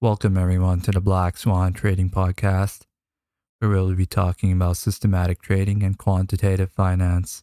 Welcome, everyone, to the Black Swan Trading Podcast, where we'll be talking about systematic trading and quantitative finance.